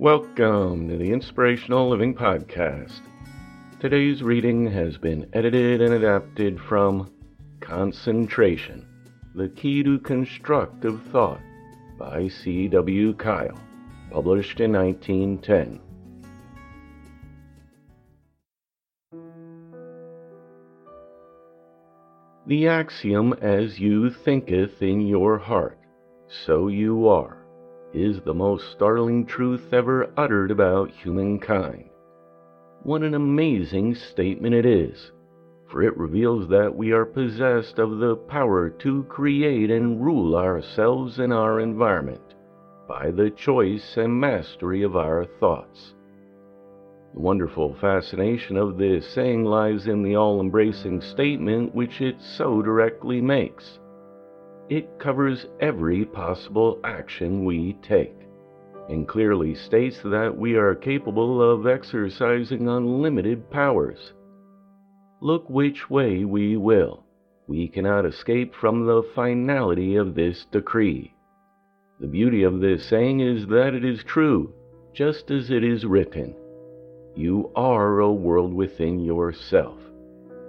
Welcome to the Inspirational Living Podcast. Today's reading has been edited and adapted from Concentration The Key to Constructive Thought by C.W. Kyle, published in 1910. The axiom, as you thinketh in your heart, so you are is the most startling truth ever uttered about humankind. What an amazing statement it is, for it reveals that we are possessed of the power to create and rule ourselves and our environment by the choice and mastery of our thoughts. The wonderful fascination of this saying lies in the all embracing statement which it so directly makes it covers every possible action we take and clearly states that we are capable of exercising unlimited powers. Look which way we will, we cannot escape from the finality of this decree. The beauty of this saying is that it is true, just as it is written. You are a world within yourself,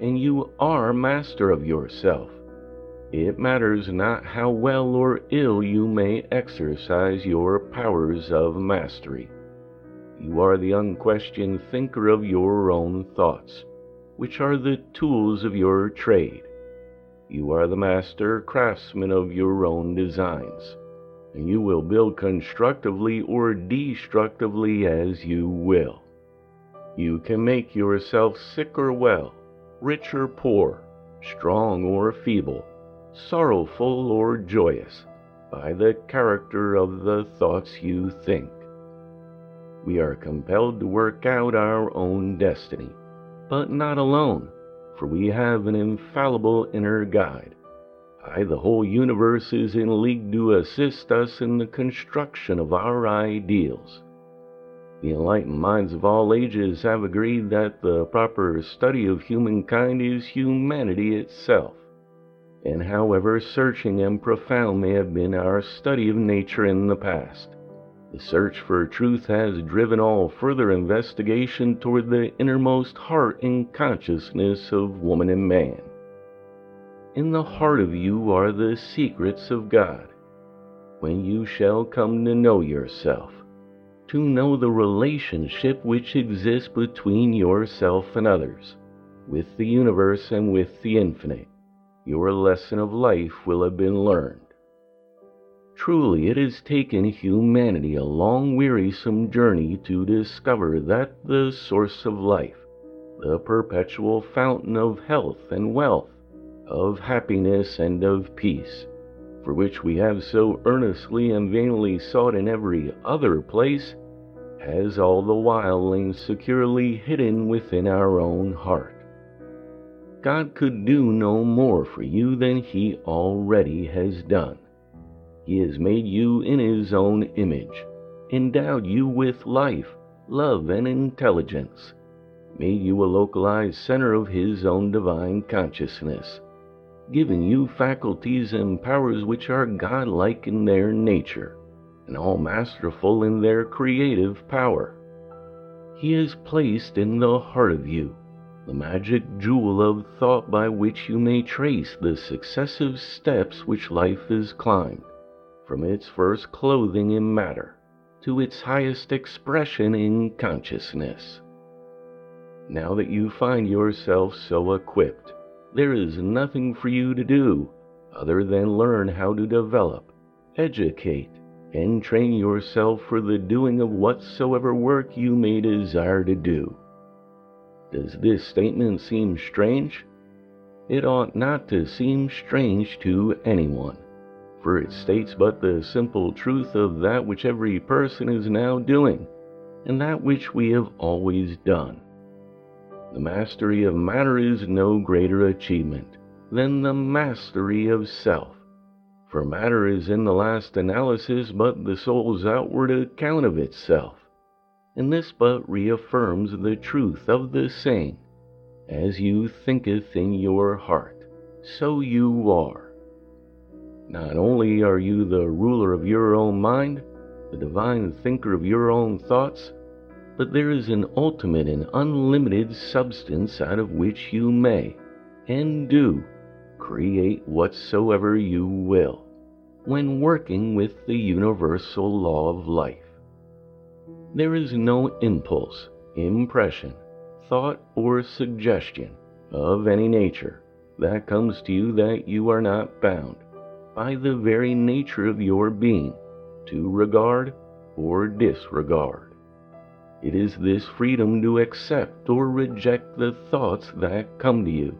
and you are master of yourself. It matters not how well or ill you may exercise your powers of mastery. You are the unquestioned thinker of your own thoughts, which are the tools of your trade. You are the master craftsman of your own designs, and you will build constructively or destructively as you will. You can make yourself sick or well, rich or poor, strong or feeble sorrowful or joyous, by the character of the thoughts you think. We are compelled to work out our own destiny, but not alone, for we have an infallible inner guide. I, the whole universe, is in league to assist us in the construction of our ideals. The enlightened minds of all ages have agreed that the proper study of humankind is humanity itself and however searching and profound may have been our study of nature in the past, the search for truth has driven all further investigation toward the innermost heart and consciousness of woman and man. In the heart of you are the secrets of God. When you shall come to know yourself, to know the relationship which exists between yourself and others, with the universe and with the infinite, your lesson of life will have been learned. Truly, it has taken humanity a long, wearisome journey to discover that the source of life, the perpetual fountain of health and wealth, of happiness and of peace, for which we have so earnestly and vainly sought in every other place, has all the while lain securely hidden within our own heart. God could do no more for you than He already has done. He has made you in His own image, endowed you with life, love, and intelligence, made you a localized center of His own divine consciousness, given you faculties and powers which are godlike in their nature, and all masterful in their creative power. He has placed in the heart of you the magic jewel of thought by which you may trace the successive steps which life has climbed, from its first clothing in matter to its highest expression in consciousness. Now that you find yourself so equipped, there is nothing for you to do other than learn how to develop, educate, and train yourself for the doing of whatsoever work you may desire to do. Does this statement seem strange? It ought not to seem strange to anyone, for it states but the simple truth of that which every person is now doing, and that which we have always done. The mastery of matter is no greater achievement than the mastery of self, for matter is in the last analysis but the soul's outward account of itself and this but reaffirms the truth of the saying, As you thinketh in your heart, so you are. Not only are you the ruler of your own mind, the divine thinker of your own thoughts, but there is an ultimate and unlimited substance out of which you may, and do, create whatsoever you will, when working with the universal law of life. There is no impulse, impression, thought, or suggestion of any nature that comes to you that you are not bound, by the very nature of your being, to regard or disregard. It is this freedom to accept or reject the thoughts that come to you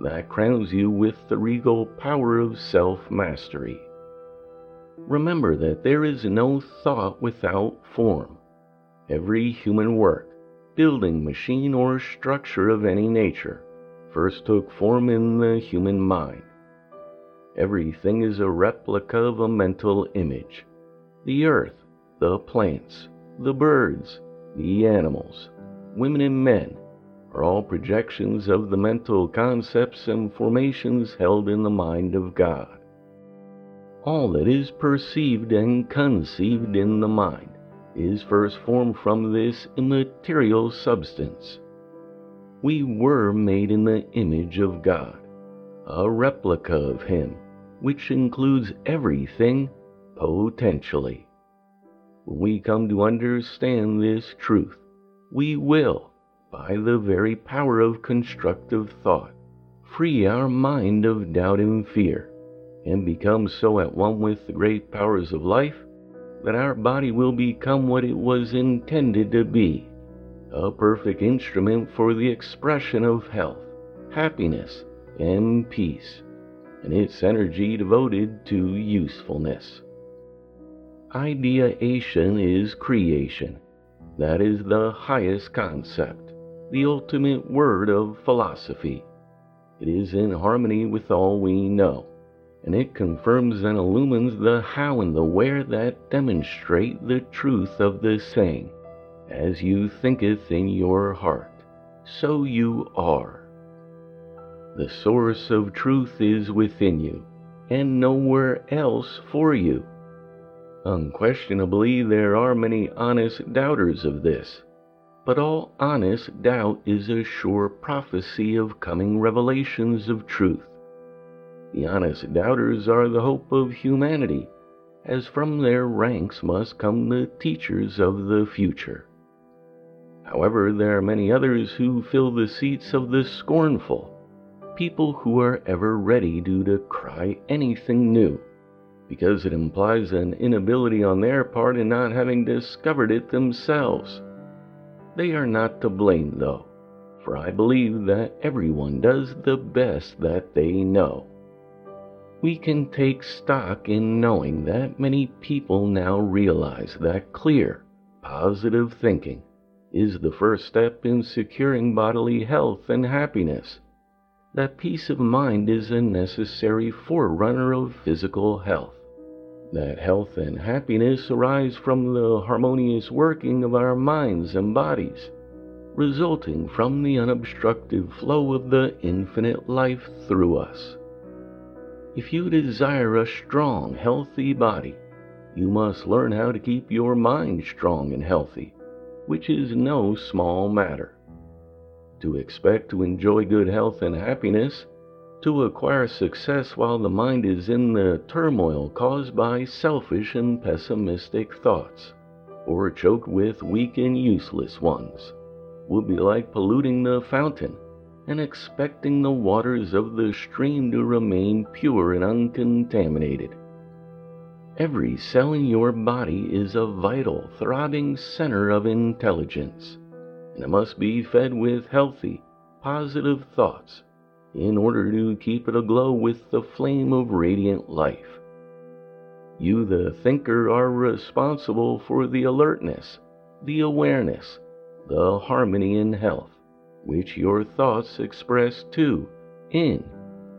that crowns you with the regal power of self mastery. Remember that there is no thought without form Every human work, building, machine, or structure of any nature first took form in the human mind. Everything is a replica of a mental image. The earth, the plants, the birds, the animals, women and men are all projections of the mental concepts and formations held in the mind of God. All that is perceived and conceived in the mind is first formed from this immaterial substance. We were made in the image of God, a replica of Him, which includes everything potentially. When we come to understand this truth, we will, by the very power of constructive thought, free our mind of doubt and fear, and become so at one with the great powers of life that our body will become what it was intended to be a perfect instrument for the expression of health, happiness, and peace, and its energy devoted to usefulness. Ideation is creation. That is the highest concept, the ultimate word of philosophy. It is in harmony with all we know and it confirms and illumines the how and the where that demonstrate the truth of the saying, as you thinketh in your heart, so you are. The source of truth is within you, and nowhere else for you. Unquestionably, there are many honest doubters of this, but all honest doubt is a sure prophecy of coming revelations of truth the honest doubters are the hope of humanity, as from their ranks must come the teachers of the future. However, there are many others who fill the seats of the scornful, people who are ever ready to decry anything new, because it implies an inability on their part in not having discovered it themselves. They are not to blame, though, for I believe that everyone does the best that they know we can take stock in knowing that many people now realize that clear, positive thinking is the first step in securing bodily health and happiness, that peace of mind is a necessary forerunner of physical health, that health and happiness arise from the harmonious working of our minds and bodies, resulting from the unobstructed flow of the infinite life through us. If you desire a strong, healthy body, you must learn how to keep your mind strong and healthy, which is no small matter. To expect to enjoy good health and happiness, to acquire success while the mind is in the turmoil caused by selfish and pessimistic thoughts, or choked with weak and useless ones, would be like polluting the fountain and expecting the waters of the stream to remain pure and uncontaminated. Every cell in your body is a vital, throbbing center of intelligence, and it must be fed with healthy, positive thoughts in order to keep it aglow with the flame of radiant life. You, the thinker, are responsible for the alertness, the awareness, the harmony and health, which your thoughts express to, in,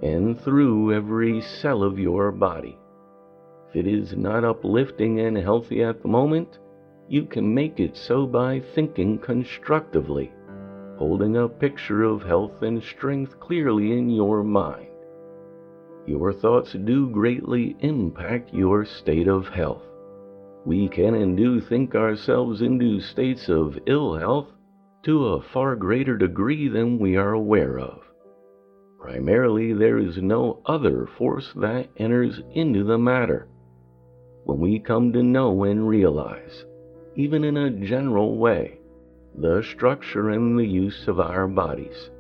and through every cell of your body. If it is not uplifting and healthy at the moment, you can make it so by thinking constructively holding a picture of health and strength clearly in your mind. Your thoughts do greatly impact your state of health. We can and do think ourselves into states of ill health to a far greater degree than we are aware of. Primarily, there is no other force that enters into the matter. When we come to know and realize, even in a general way, the structure and the use of our bodies,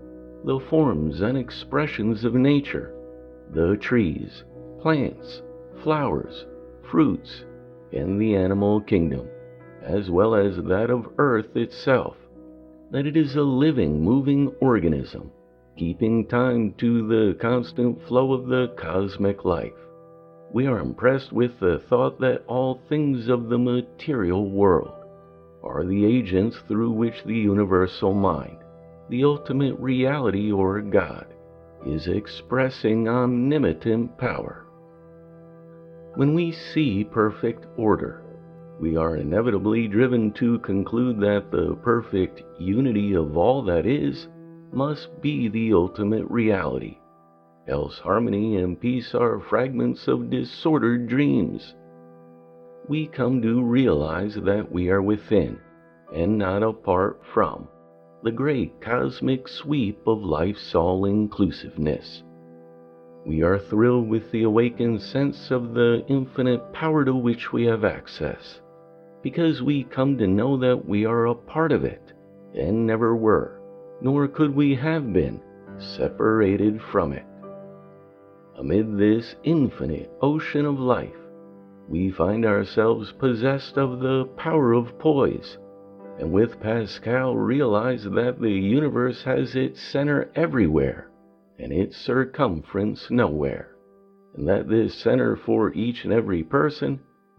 the forms and expressions of nature, the trees, plants, flowers, fruits, and the animal kingdom, as well as that of earth itself, that it is a living, moving organism, keeping time to the constant flow of the cosmic life. We are impressed with the thought that all things of the material world are the agents through which the universal mind, the ultimate reality or God, is expressing omnipotent power. When we see perfect order, we are inevitably driven to conclude that the perfect unity of all that is must be the ultimate reality. Else, harmony and peace are fragments of disordered dreams we come to realize that we are within, and not apart from, the great cosmic sweep of life's all inclusiveness. We are thrilled with the awakened sense of the infinite power to which we have access, because we come to know that we are a part of it, and never were, nor could we have been, separated from it. Amid this infinite ocean of life, we find ourselves possessed of the power of poise, and with Pascal realize that the universe has its center everywhere and its circumference nowhere, and that this center for each and every person